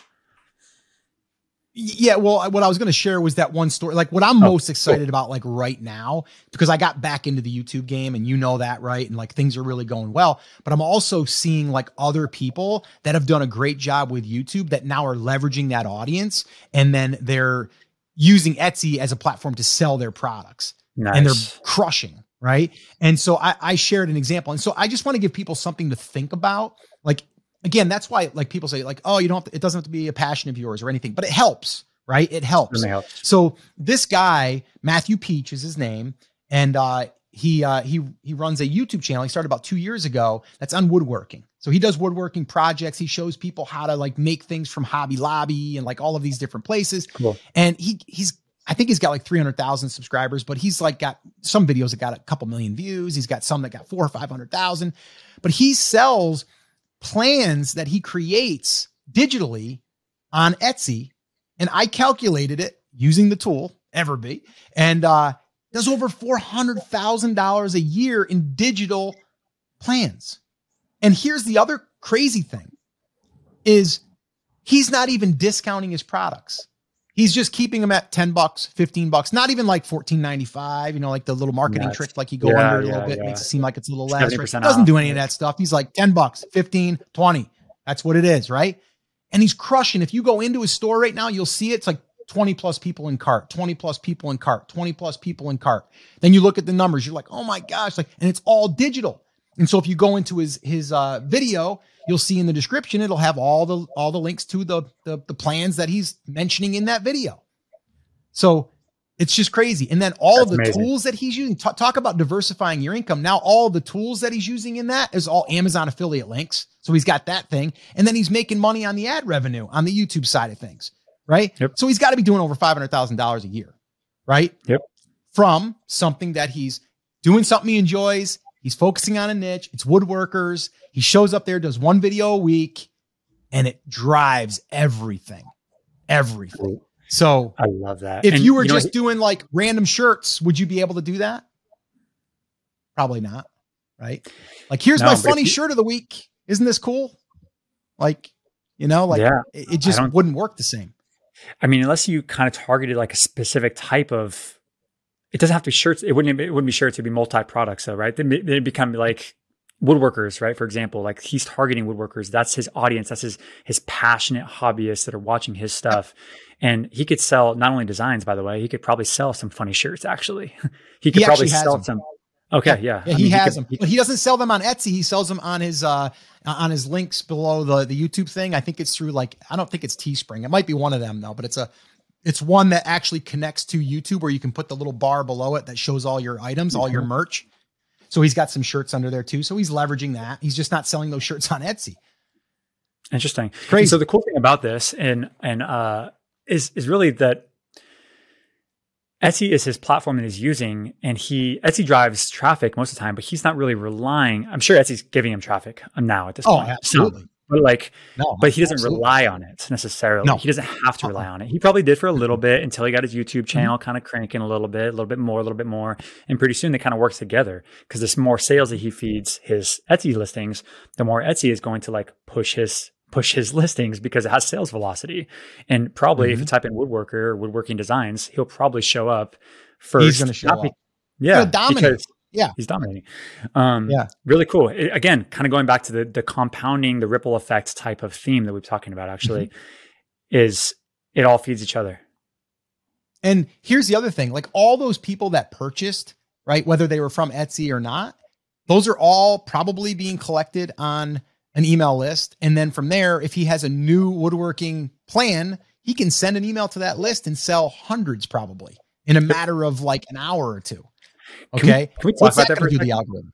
Yeah, well, what I was going to share was that one story. Like, what I'm oh, most excited cool. about, like right now, because I got back into the YouTube game, and you know that, right? And like things are really going well. But I'm also seeing like other people that have done a great job with YouTube that now are leveraging that audience, and then they're using Etsy as a platform to sell their products, nice. and they're crushing, right? And so I, I shared an example, and so I just want to give people something to think about. Like again, that's why like people say like, oh, you don't, to, it doesn't have to be a passion of yours or anything, but it helps, right? It helps. It helps. So this guy, Matthew Peech is his name. And, uh, he, uh, he, he runs a YouTube channel. He started about two years ago. That's on woodworking. So he does woodworking projects. He shows people how to like make things from Hobby Lobby and like all of these different places. Cool. And he, he's, I think he's got like 300,000 subscribers, but he's like got some videos that got a couple million views. He's got some that got four or 500,000, but he sells plans that he creates digitally on Etsy. And I calculated it using the tool Everbee and uh, does over $400,000 a year in digital plans. And here's the other crazy thing is he's not even discounting his products. He's just keeping them at 10 bucks, 15 bucks, not even like 14.95, you know, like the little marketing trick, like you go yeah, under a little bit, yeah. makes it seem like it's a little less. Right? Doesn't do any of that stuff. He's like 10 bucks, 15, 20. That's what it is, right? And he's crushing. If you go into his store right now, you'll see it. it's like 20 plus people in cart, 20 plus people in cart, 20 plus people in cart. Then you look at the numbers, you're like, oh my gosh, like, and it's all digital. And so if you go into his his uh, video, you'll see in the description it'll have all the all the links to the, the the, plans that he's mentioning in that video. So it's just crazy. And then all That's the amazing. tools that he's using. T- talk about diversifying your income. Now all the tools that he's using in that is all Amazon affiliate links. So he's got that thing, and then he's making money on the ad revenue on the YouTube side of things, right? Yep. So he's got to be doing over five hundred thousand dollars a year, right? Yep. From something that he's doing something he enjoys He's focusing on a niche. It's woodworkers. He shows up there, does one video a week, and it drives everything. Everything. So I love that. If and you were you just doing like random shirts, would you be able to do that? Probably not. Right. Like, here's no, my funny you, shirt of the week. Isn't this cool? Like, you know, like yeah, it, it just wouldn't work the same. I mean, unless you kind of targeted like a specific type of it doesn't have to be shirts. It wouldn't. It wouldn't be shirts. It'd be multi products, though, right? Then it become like woodworkers, right? For example, like he's targeting woodworkers. That's his audience. That's his his passionate hobbyists that are watching his stuff. And he could sell not only designs, by the way, he could probably sell some funny shirts. Actually, he could he probably sell them. some. Okay, yeah, yeah, yeah he mean, has he could, them, but he doesn't sell them on Etsy. He sells them on his uh on his links below the the YouTube thing. I think it's through like I don't think it's Teespring. It might be one of them though, but it's a it's one that actually connects to YouTube where you can put the little bar below it that shows all your items, all your mm-hmm. merch. So he's got some shirts under there too. So he's leveraging that. He's just not selling those shirts on Etsy. Interesting. Crazy. And so the cool thing about this and and uh is is really that Etsy is his platform that he's using, and he Etsy drives traffic most of the time, but he's not really relying. I'm sure Etsy's giving him traffic now at this oh, point. absolutely but like no, but he doesn't absolutely. rely on it necessarily no. he doesn't have to rely on it he probably did for a little bit until he got his youtube mm-hmm. channel mm-hmm. kind of cranking a little bit a little bit more a little bit more and pretty soon they kind of work together because the more sales that he feeds his etsy listings the more etsy is going to like push his push his listings because it has sales velocity and probably mm-hmm. if you type in woodworker or woodworking designs he'll probably show up first he's going to show up yeah dominate yeah. He's dominating. Um, yeah. Really cool. It, again, kind of going back to the, the compounding, the ripple effect type of theme that we're talking about actually mm-hmm. is it all feeds each other. And here's the other thing like all those people that purchased, right, whether they were from Etsy or not, those are all probably being collected on an email list. And then from there, if he has a new woodworking plan, he can send an email to that list and sell hundreds probably in a matter of like an hour or two. Okay. Can we, can we talk What's about that, for do the algorithm?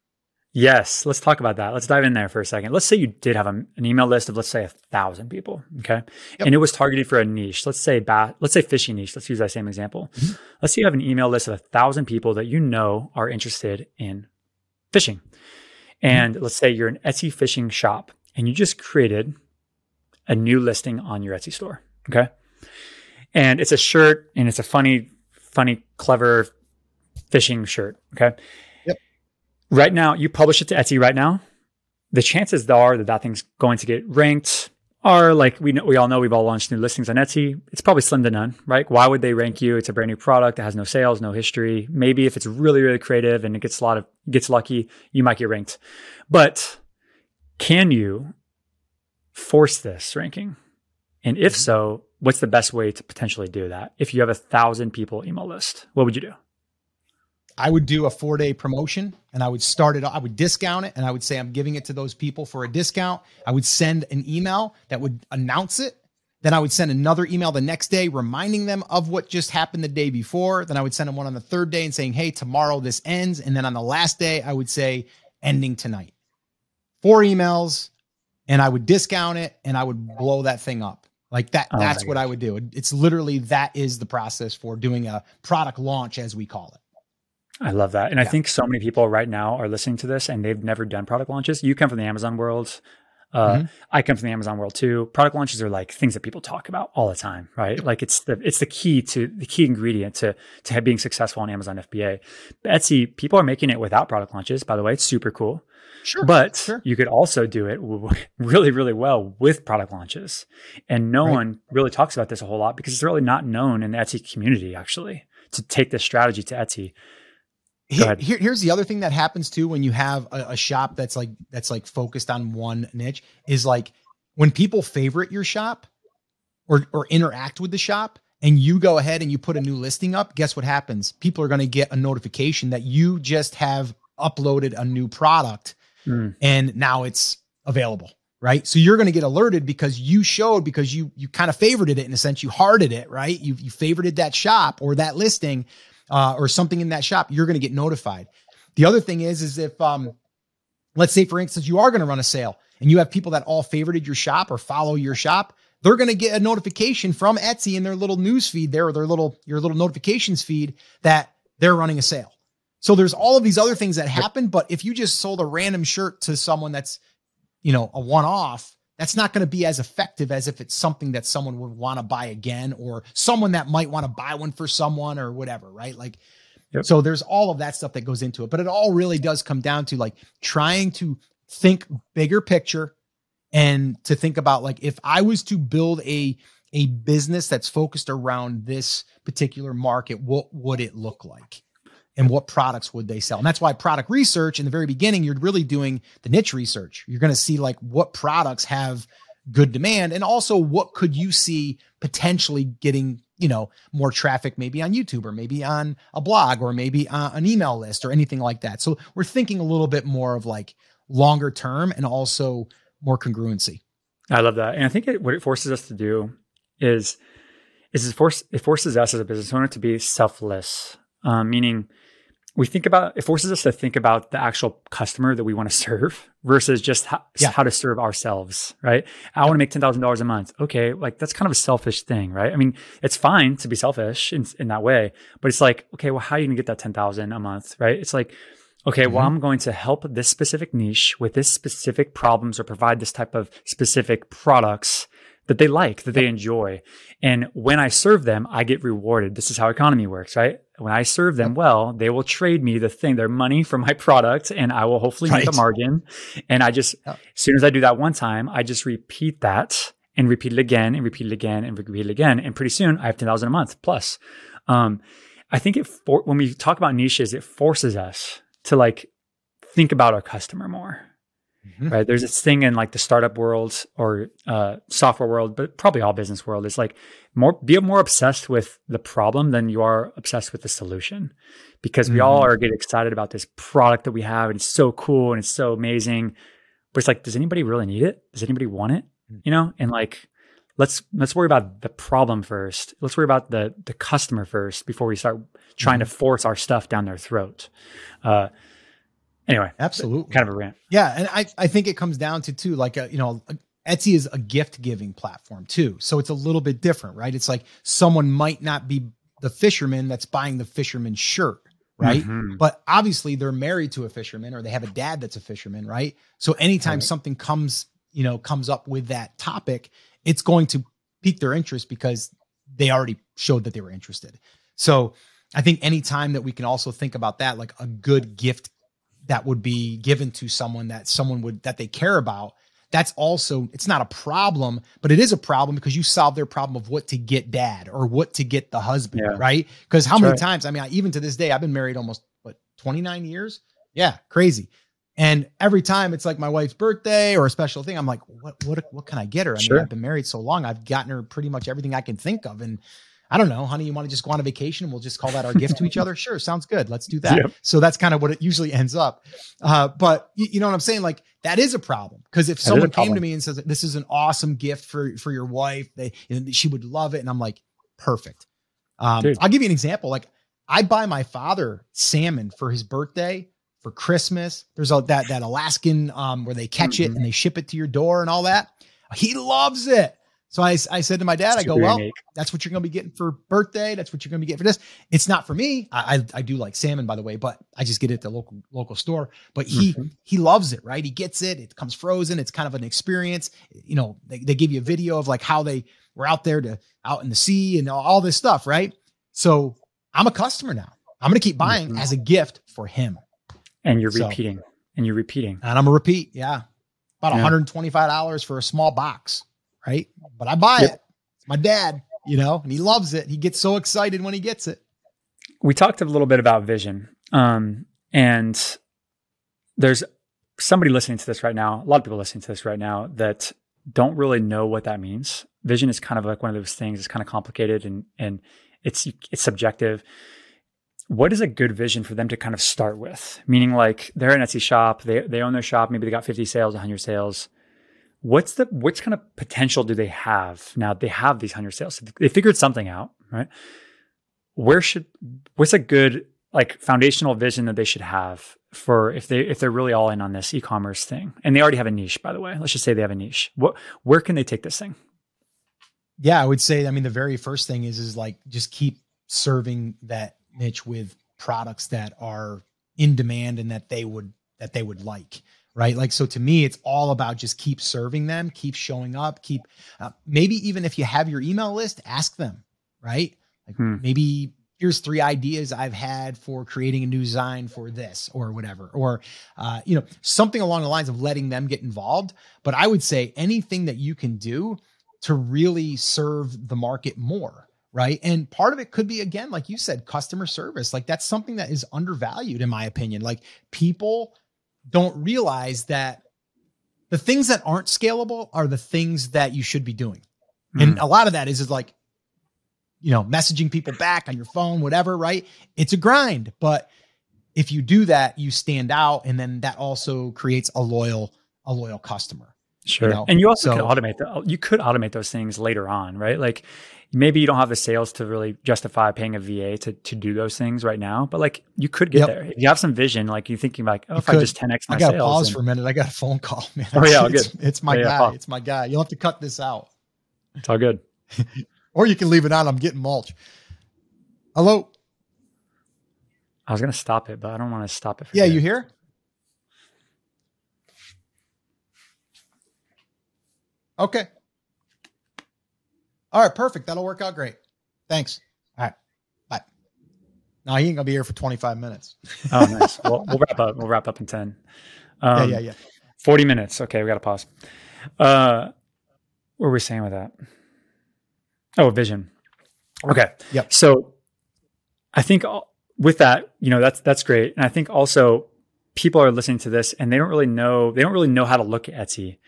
Yes, let's talk about that. Let's dive in there for a second. Let's say you did have a, an email list of let's say a thousand people, okay, yep. and it was targeted for a niche. Let's say bat, let's say fishing niche. Let's use that same example. Mm-hmm. Let's say you have an email list of a thousand people that you know are interested in fishing, mm-hmm. and mm-hmm. let's say you're an Etsy fishing shop, and you just created a new listing on your Etsy store, okay, and it's a shirt, and it's a funny, funny, clever fishing shirt, okay Yep. right now, you publish it to Etsy right now, the chances are that that thing's going to get ranked are like we know, we all know we've all launched new listings on Etsy. It's probably slim to none, right? Why would they rank you? It's a brand new product that has no sales, no history. Maybe if it's really really creative and it gets a lot of gets lucky, you might get ranked. But can you force this ranking? And if mm-hmm. so, what's the best way to potentially do that? If you have a thousand people email list, what would you do? I would do a four day promotion and I would start it. I would discount it and I would say I'm giving it to those people for a discount. I would send an email that would announce it. Then I would send another email the next day reminding them of what just happened the day before. Then I would send them one on the third day and saying, Hey, tomorrow this ends. And then on the last day, I would say ending tonight. Four emails and I would discount it and I would blow that thing up. Like that, oh that's what. I would do. It's literally that is the process for doing a product launch, as we call it. I love that. And yeah. I think so many people right now are listening to this and they've never done product launches. You come from the Amazon world. Uh, mm-hmm. I come from the Amazon world too. Product launches are like things that people talk about all the time, right? Like it's the it's the key to the key ingredient to to being successful on Amazon FBA. Etsy, people are making it without product launches. By the way, it's super cool. Sure, but sure. you could also do it really, really well with product launches. And no right. one really talks about this a whole lot because it's really not known in the Etsy community actually to take this strategy to Etsy. Here, here, here's the other thing that happens too when you have a, a, shop that's like that's like focused on one niche is like when people favorite your shop or or interact with the shop and you go ahead and you put a new listing up guess what happens? People are going to get a notification that you just have uploaded a new product mm. and now it's available right? So you're going to get alerted because you showed because you you kind of favorited it in a sense you hearted it right? You you favorited that shop or that listing uh, or something in that shop, you're going to get notified. The other thing is, is if, um, let's say for instance, you are going to run a sale and you have people that all favorited your shop or follow your shop, they're going to get a notification from Etsy in their little news feed there or their little, your little notifications feed that they're running a sale. So there's all of these other things that happen. But if you just sold a random shirt to someone that's, you know, a one off, that's not going to be as effective as if it's something that someone would want to buy again or someone that might want to buy one for someone or whatever, right? Like, yep. so there's all of that stuff that goes into it, but it all really does come down to like trying to think bigger picture and to think about like if I was to build a a business that's focused around this particular market, what would it look like? And what products would they sell. And that's why product research in the very beginning, you're really doing the niche research. You're going to see like what products have good demand and also what could you see potentially getting, you know, more traffic maybe on YouTube or maybe on a blog or maybe on an email list or anything like that. So we're thinking a little bit more of like longer term and also more congruency. I love that. And I think it, what it forces us to do is is it, force, it forces us as a business owner to be selfless, um, meaning we think about it forces us to think about the actual customer that we want to serve versus just how, yeah. how to serve ourselves right i want to make $10000 a month okay like that's kind of a selfish thing right i mean it's fine to be selfish in, in that way but it's like okay well how are you going to get that 10000 a month right it's like okay mm-hmm. well i'm going to help this specific niche with this specific problems or provide this type of specific products that they like, that they enjoy. And when I serve them, I get rewarded. This is how economy works, right? When I serve them well, they will trade me the thing, their money for my product, and I will hopefully right. make a margin. And I just, as soon as I do that one time, I just repeat that and repeat it again and repeat it again and repeat it again. And pretty soon I have 10,000 a month plus. Um, I think it, for, when we talk about niches, it forces us to like think about our customer more Mm-hmm. Right. There's this thing in like the startup world or uh, software world, but probably all business world is like more be more obsessed with the problem than you are obsessed with the solution. Because we mm-hmm. all are get excited about this product that we have and it's so cool and it's so amazing. But it's like, does anybody really need it? Does anybody want it? Mm. You know? And like let's let's worry about the problem first. Let's worry about the the customer first before we start trying mm-hmm. to force our stuff down their throat. Uh, Anyway, absolutely, kind of a rant. Yeah, and I I think it comes down to too, like a, you know, Etsy is a gift giving platform too, so it's a little bit different, right? It's like someone might not be the fisherman that's buying the fisherman shirt, right? Mm-hmm. But obviously they're married to a fisherman or they have a dad that's a fisherman, right? So anytime right. something comes, you know, comes up with that topic, it's going to pique their interest because they already showed that they were interested. So I think anytime that we can also think about that, like a good gift that would be given to someone that someone would that they care about, that's also it's not a problem, but it is a problem because you solve their problem of what to get dad or what to get the husband, yeah. right? Because how that's many right. times? I mean, I, even to this day, I've been married almost what 29 years. Yeah, crazy. And every time it's like my wife's birthday or a special thing, I'm like, what what what can I get her? I sure. mean, I've been married so long, I've gotten her pretty much everything I can think of. And I don't know, honey, you want to just go on a vacation? And we'll just call that our gift to each other. Sure, sounds good. Let's do that. Yep. So that's kind of what it usually ends up. Uh, but you, you, know what I'm saying? Like that is a problem because if that someone came to me and says this is an awesome gift for for your wife, they she would love it, and I'm like, perfect. Um, I'll give you an example. Like I buy my father salmon for his birthday for Christmas. There's a, that that Alaskan um, where they catch mm-hmm. it and they ship it to your door and all that. He loves it. So I, I said to my dad, I go, well, unique. that's what you're going to be getting for birthday. That's what you're going to be getting for this. It's not for me. I, I, I, do like salmon, by the way, but I just get it at the local local store. But he mm-hmm. he loves it, right? He gets it. It comes frozen. It's kind of an experience. You know, they, they give you a video of like how they were out there to out in the sea and all, all this stuff, right? So I'm a customer now. I'm going to keep buying mm-hmm. as a gift for him. And you're so, repeating. And you're repeating. And I'm a repeat. Yeah. About yeah. $125 for a small box. Right. But I buy yep. it. It's my dad, you know, and he loves it. He gets so excited when he gets it. We talked a little bit about vision. Um, and there's somebody listening to this right now, a lot of people listening to this right now that don't really know what that means. Vision is kind of like one of those things. It's kind of complicated and and it's it's subjective what is a good vision for them to kind of start with? Meaning like they're an Etsy shop, they they own their shop, maybe they got 50 sales, 100 sales. What's the what kind of potential do they have now? They have these 100 sales. They figured something out, right? Where should what's a good like foundational vision that they should have for if they if they're really all in on this e-commerce thing and they already have a niche by the way let's just say they have a niche what where can they take this thing yeah i would say i mean the very first thing is is like just keep serving that niche with products that are in demand and that they would that they would like right like so to me it's all about just keep serving them keep showing up keep uh, maybe even if you have your email list ask them right like hmm. maybe here's three ideas i've had for creating a new design for this or whatever or uh, you know something along the lines of letting them get involved but i would say anything that you can do to really serve the market more right? And part of it could be again, like you said, customer service. Like that's something that is undervalued, in my opinion. Like people don't realize that the things that aren't scalable are the things that you should be doing. Mm. And a lot of that is, is like, you know, messaging people back on your phone, whatever, right? It's a grind. But if you do that, you stand out. And then that also creates a loyal, a loyal customer. Sure. You know? And you also so, could automate that. You could automate those things later on, right? Like maybe you don't have the sales to really justify paying a VA to, to do those things right now, but like you could get yep. there. If you have some vision, like you're thinking like, oh, you if could. I just 10X my I got to pause and, for a minute. I got a phone call, man. Oh yeah, it's, good. It's my oh, yeah, guy. It's my guy. You'll have to cut this out. It's all good. or you can leave it on. I'm getting mulch. Hello. I was going to stop it, but I don't want to stop it. yeah. You hear? Okay. All right, perfect. That'll work out great. Thanks. All right. Bye. No, he ain't gonna be here for 25 minutes. oh, nice. Well, we'll wrap up. We'll wrap up in 10. Um, yeah, yeah, yeah. 40 minutes. Okay, we got to pause. Uh, what were we saying with that? Oh, vision. Okay. Yep. So I think with that, you know, that's that's great. And I think also people are listening to this and they don't really know they don't really know how to look at Etsy.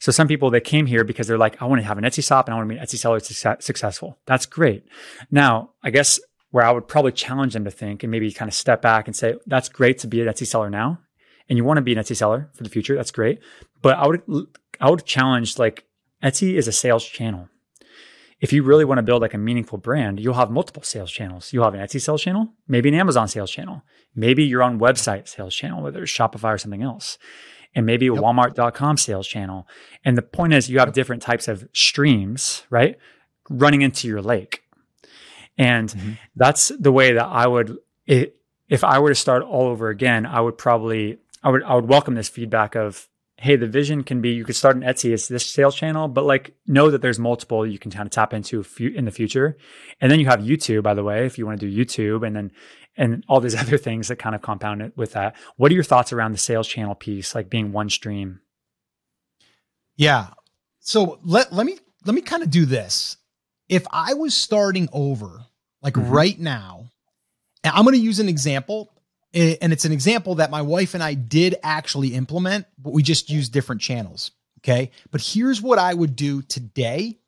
So some people that came here because they're like, I want to have an Etsy shop and I want to be an Etsy seller successful. That's great. Now, I guess where I would probably challenge them to think and maybe kind of step back and say, that's great to be an Etsy seller now. And you want to be an Etsy seller for the future. That's great. But I would, I would challenge like Etsy is a sales channel. if you really want to build like a meaningful brand, you'll have multiple sales channels. You'll have an Etsy sales channel, maybe an Amazon sales channel, maybe your own website sales channel, whether it's Shopify or something else, and maybe a yep. Walmart.com sales channel. And the point is, you have different types of streams, right? Running into your lake. And mm-hmm. that's the way that I would, if I were to start all over again, I would probably, I would, I would welcome this feedback of, hey, the vision can be you could start an Etsy as this sales channel, but like know that there's multiple you can kind of tap into in the future. And then you have YouTube, by the way, if you want to do YouTube and then and all these other things that kind of compound it with that. What are your thoughts around the sales channel piece, like being one stream? Yeah. So let let me let me kind of do this. If I was starting over, like mm-hmm. right now, and I'm going to use an example and it's an example that my wife and I did actually implement, but we just use different channels. Okay. But here's what I would do today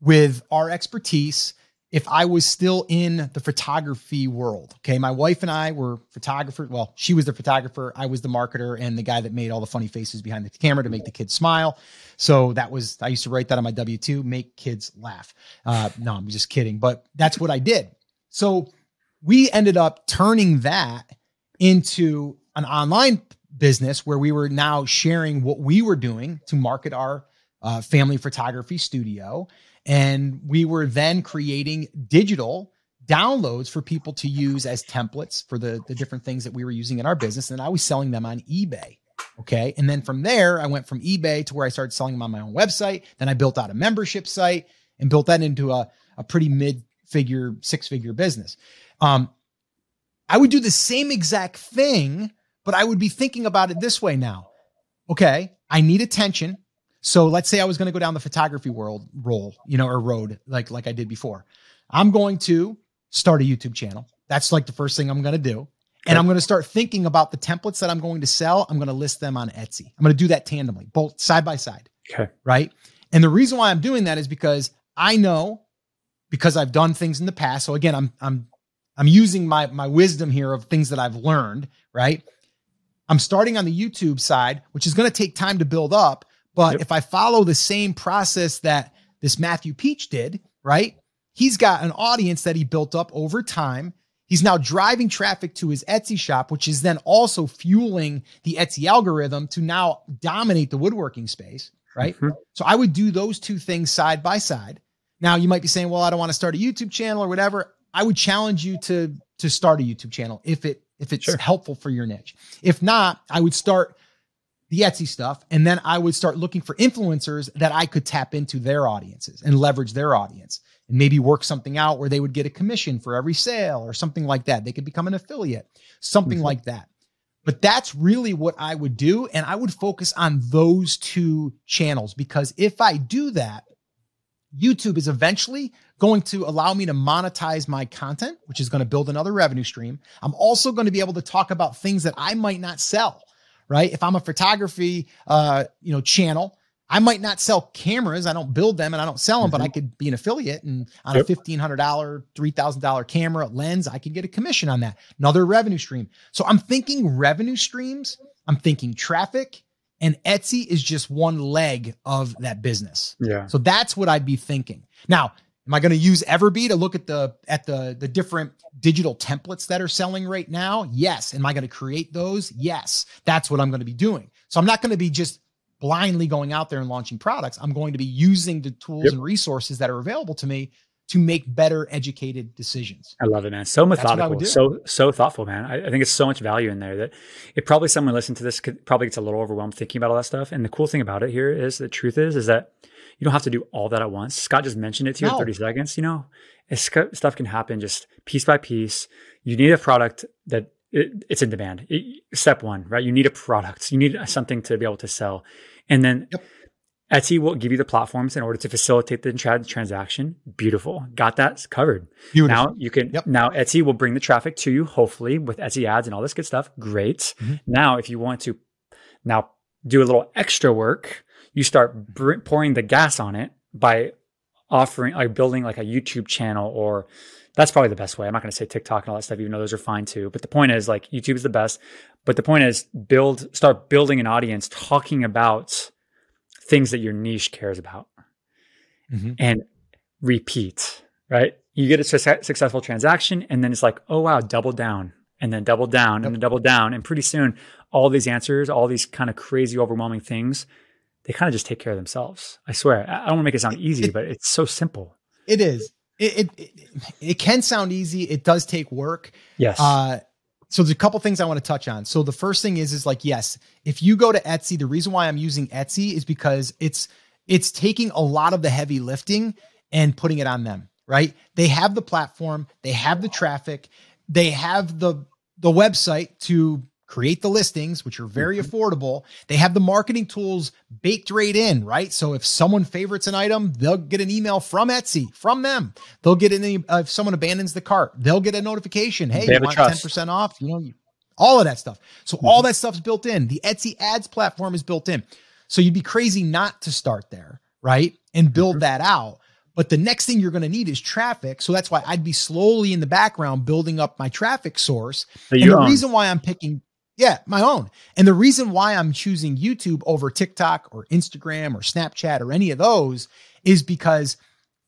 with our expertise if I was still in the photography world. Okay. My wife and I were photographers. Well, she was the photographer, I was the marketer and the guy that made all the funny faces behind the camera to make the kids smile. So that was, I used to write that on my W 2, make kids laugh. Uh, no, I'm just kidding. But that's what I did. So we ended up turning that into an online business where we were now sharing what we were doing to market our uh, family photography studio. And we were then creating digital downloads for people to use as templates for the, the different things that we were using in our business. And I was selling them on eBay. Okay. And then from there, I went from eBay to where I started selling them on my own website. Then I built out a membership site and built that into a, a pretty mid figure, six figure business. Um, I would do the same exact thing, but I would be thinking about it this way now. Okay, I need attention. So let's say I was going to go down the photography world role, you know, or road like like I did before. I'm going to start a YouTube channel. That's like the first thing I'm going to do. And I'm going to start thinking about the templates that I'm going to sell. I'm going to list them on Etsy. I'm going to do that tandemly, both side by side. Okay. Right. And the reason why I'm doing that is because I know because I've done things in the past. So again, I'm I'm I'm using my my wisdom here of things that I've learned, right? I'm starting on the YouTube side, which is going to take time to build up, but yep. if I follow the same process that this Matthew Peech did, right? He's got an audience that he built up over time. He's now driving traffic to his Etsy shop, which is then also fueling the Etsy algorithm to now dominate the woodworking space, right? Mm-hmm. So I would do those two things side by side. Now you might be saying, well, I don't want to start a YouTube channel or whatever. I would challenge you to to start a YouTube channel if it if it's sure. helpful for your niche. If not, I would start the Etsy stuff and then I would start looking for influencers that I could tap into their audiences and leverage their audience and maybe work something out where they would get a commission for every sale or something like that. They could become an affiliate, something mm-hmm. like that. But that's really what I would do. And I would focus on those two channels because if I do that, YouTube is eventually going to allow me to monetize my content, which is going to build another revenue stream. I'm also going to be able to talk about things that I might not sell, right? If I'm a photography, uh, you know, channel, I might not sell cameras. I don't build them and I don't sell them, mm-hmm. but I could be an affiliate and on yep. a $1,500, $3,000 camera lens, I could get a commission on that. Another revenue stream. So I'm thinking revenue streams. I'm thinking traffic and Etsy is just one leg of that business. Yeah. So that's what I'd be thinking. Now, am I going to use Everbee to look at the at the the different digital templates that are selling right now? Yes. Am I going to create those? Yes. That's what I'm going to be doing. So I'm not going to be just blindly going out there and launching products. I'm going to be using the tools yep. and resources that are available to me to make better educated decisions. I love it, man. So methodical, so so thoughtful, man. I, I, think it's so much value in there that it probably someone listening to this could probably gets a little overwhelmed thinking about all that stuff. And the cool thing about it here is the truth is is that you don't have to do all that at once. Scott just mentioned it to you no. in 30 seconds. You know, stuff can happen just piece by piece. You need a product that it, it's in demand. It, step one, right? You need a product. You need something to be able to sell, and then. Yep Etsy will give you the platforms in order to facilitate the tra- transaction. Beautiful. Got that covered. Beautiful. Now you can, yep. now Etsy will bring the traffic to you, hopefully with Etsy ads and all this good stuff. Great. Mm-hmm. Now, if you want to now do a little extra work, you start br- pouring the gas on it by offering, like building like a YouTube channel or that's probably the best way. I'm not going to say TikTok and all that stuff, even though those are fine too. But the point is like YouTube is the best. But the point is build, start building an audience talking about things that your niche cares about. Mm-hmm. And repeat, right? You get a su- successful transaction and then it's like, oh wow, double down and then double down and then double down. And pretty soon, all these answers, all these kind of crazy, overwhelming things, they kind of just take care of themselves. I swear. I don't want to make it sound easy, but it's so simple. It is. It, it, it, it can sound easy. It does take work. Yes. Uh, so there's a couple things I want to touch on. So the first thing is, is like, yes, if you go to Etsy, the reason why I'm using Etsy is because it's, it's taking a lot of the heavy lifting and putting it on them, right? They have the platform, they have the traffic, they have the, the website to create the listings, which are very mm-hmm. affordable. They have the marketing tools baked right in, right? So if someone favorites an item, they'll get an email from Etsy, from them. They'll get an uh, if someone abandons the cart, they'll get a notification. Hey, you want ten percent off? You know, all of that stuff. So mm-hmm. all that stuff's built in. The Etsy ads platform is built in. So you'd be crazy not to start there, right? And build mm-hmm. that out. But the next thing you're going to need is traffic. So that's why I'd be slowly in the background building up my traffic source. and the own. reason why I'm picking yeah, my own. And the reason why I'm choosing YouTube over TikTok or Instagram or Snapchat or any of those is because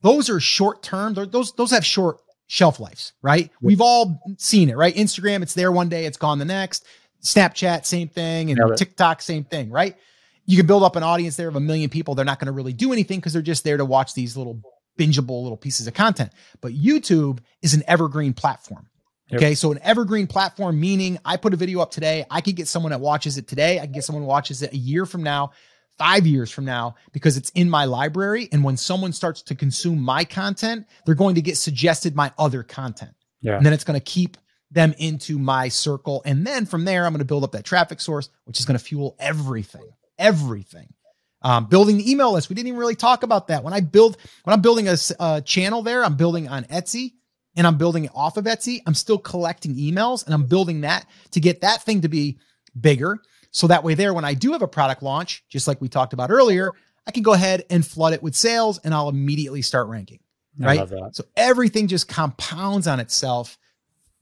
those are short term. Those those have short shelf lives, right? We've all seen it, right? Instagram, it's there one day, it's gone the next. Snapchat, same thing, and TikTok, same thing, right? You can build up an audience there of a million people. They're not going to really do anything because they're just there to watch these little bingeable little pieces of content. But YouTube is an evergreen platform. Okay. Yep. So an evergreen platform, meaning I put a video up today. I could get someone that watches it today. I can get someone who watches it a year from now, five years from now, because it's in my library. And when someone starts to consume my content, they're going to get suggested my other content. Yeah. And then it's going to keep them into my circle. And then from there, I'm going to build up that traffic source, which is going to fuel everything, everything. Um, building the email list. We didn't even really talk about that. When I build, when I'm building a, a channel there, I'm building on Etsy and I'm building it off of Etsy, I'm still collecting emails and I'm building that to get that thing to be bigger. So that way, there, when I do have a product launch, just like we talked about earlier, I can go ahead and flood it with sales and I'll immediately start ranking. Right. So everything just compounds on itself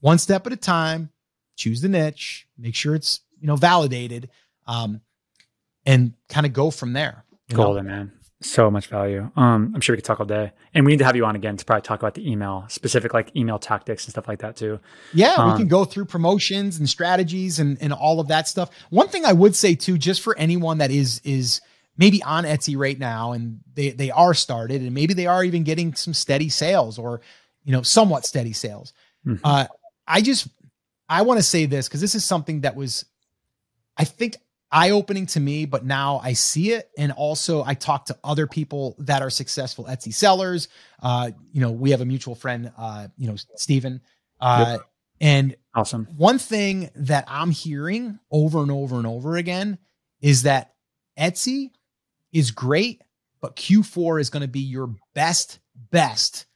one step at a time. Choose the niche, make sure it's, you know, validated, um, and kind of go from there. Golden, man so much value. Um, I'm sure we could talk all day, and we need to have you on again to probably talk about the email, specific like email tactics and stuff like that too. Yeah, um, we can go through promotions and strategies and and all of that stuff. One thing I would say too, just for anyone that is is maybe on Etsy right now and they they are started and maybe they are even getting some steady sales or you know somewhat steady sales. Mm-hmm. Uh, I just I want to say this because this is something that was I think eye opening to me, but now I see it. And also, I talk to other people that are successful Etsy sellers. Uh, you know, we have a mutual friend, uh, you know, Stephen. Uh, yep. And awesome. One thing that I'm hearing over and over and over again is that Etsy is great, but Q4 is going to be your best, best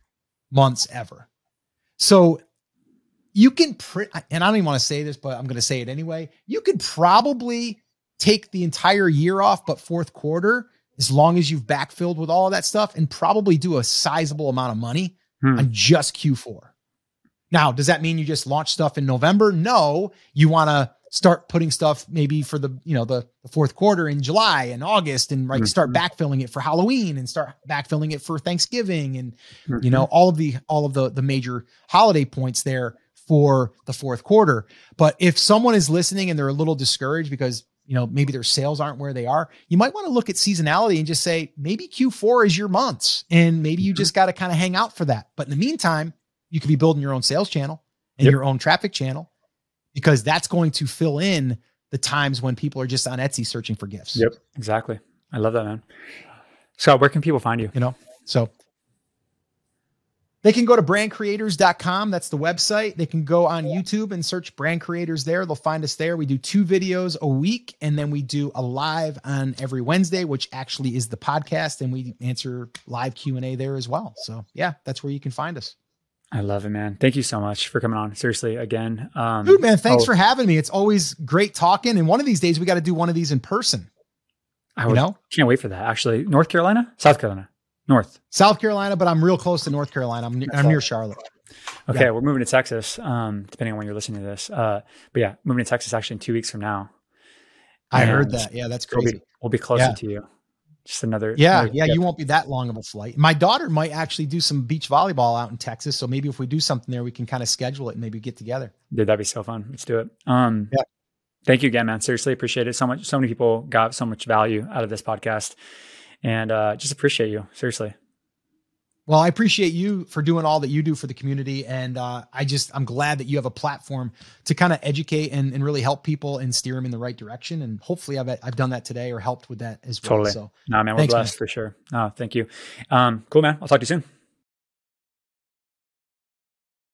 months ever. So you can print, and I don't even want to say this, but I'm going to say it anyway. You could probably take the entire year off, but fourth quarter, as long as you've backfilled with all of that stuff and probably do a sizable amount of money hmm. on just Q4. Now, does that mean you just launch stuff in November? No, you want to start putting stuff maybe for the, you know, the, the fourth quarter in July and August and right, mm-hmm. start backfilling it for Halloween and start backfilling it for Thanksgiving and, mm-hmm. you know, all of the, all of the, the major holiday points there for the fourth quarter. But if someone is listening and they're a little discouraged because you know, maybe their sales aren't where they are, you might want to look at seasonality and just say, maybe Q4 is your months and maybe you mm-hmm. just got to kind of hang out for that. But in the meantime, you could be building your own sales channel and yep. your own traffic channel because that's going to fill in the times when people are just on Etsy searching for gifts. Yep, exactly. I love that, man. So, where can people find you? You know, so they can go to brandcreators.com. That's the website. They can go on YouTube and search brand creators there. They'll find us there. We do two videos a week and then we do a live on every Wednesday, which actually is the podcast and we answer live Q&A there as well. So, yeah, that's where you can find us. I love it, man. Thank you so much for coming on. Seriously, again. Um, Dude, man, thanks oh, for having me. It's always great talking. And one of these days, we got to do one of these in person. I would, know? can't wait for that. Actually, North Carolina, South Carolina. North. South Carolina, but I'm real close to North Carolina. I'm, I'm near Charlotte. Okay, yeah. we're moving to Texas, um, depending on when you're listening to this. Uh, but yeah, moving to Texas actually in two weeks from now. I heard that. Yeah, that's crazy. We'll be, we'll be closer yeah. to you. just another. Yeah, another yeah. You won't be that long of a flight. My daughter might actually do some beach volleyball out in Texas. So maybe if we do something there, we can kind of schedule it and maybe get together. Dude, that'd be so fun. Let's do it. Um, Yeah. Thank you again, man. Seriously, appreciate it. So much. So many people got so much value out of this podcast, and uh, just appreciate you. Seriously. Well, I appreciate you for doing all that you do for the community. And uh, I just, I'm glad that you have a platform to kind of educate and, and really help people and steer them in the right direction. And hopefully I've, I've done that today or helped with that as well. Totally. So No, man, we're Thanks, blessed man. for sure. No, thank you. Um, cool, man. I'll talk to you soon.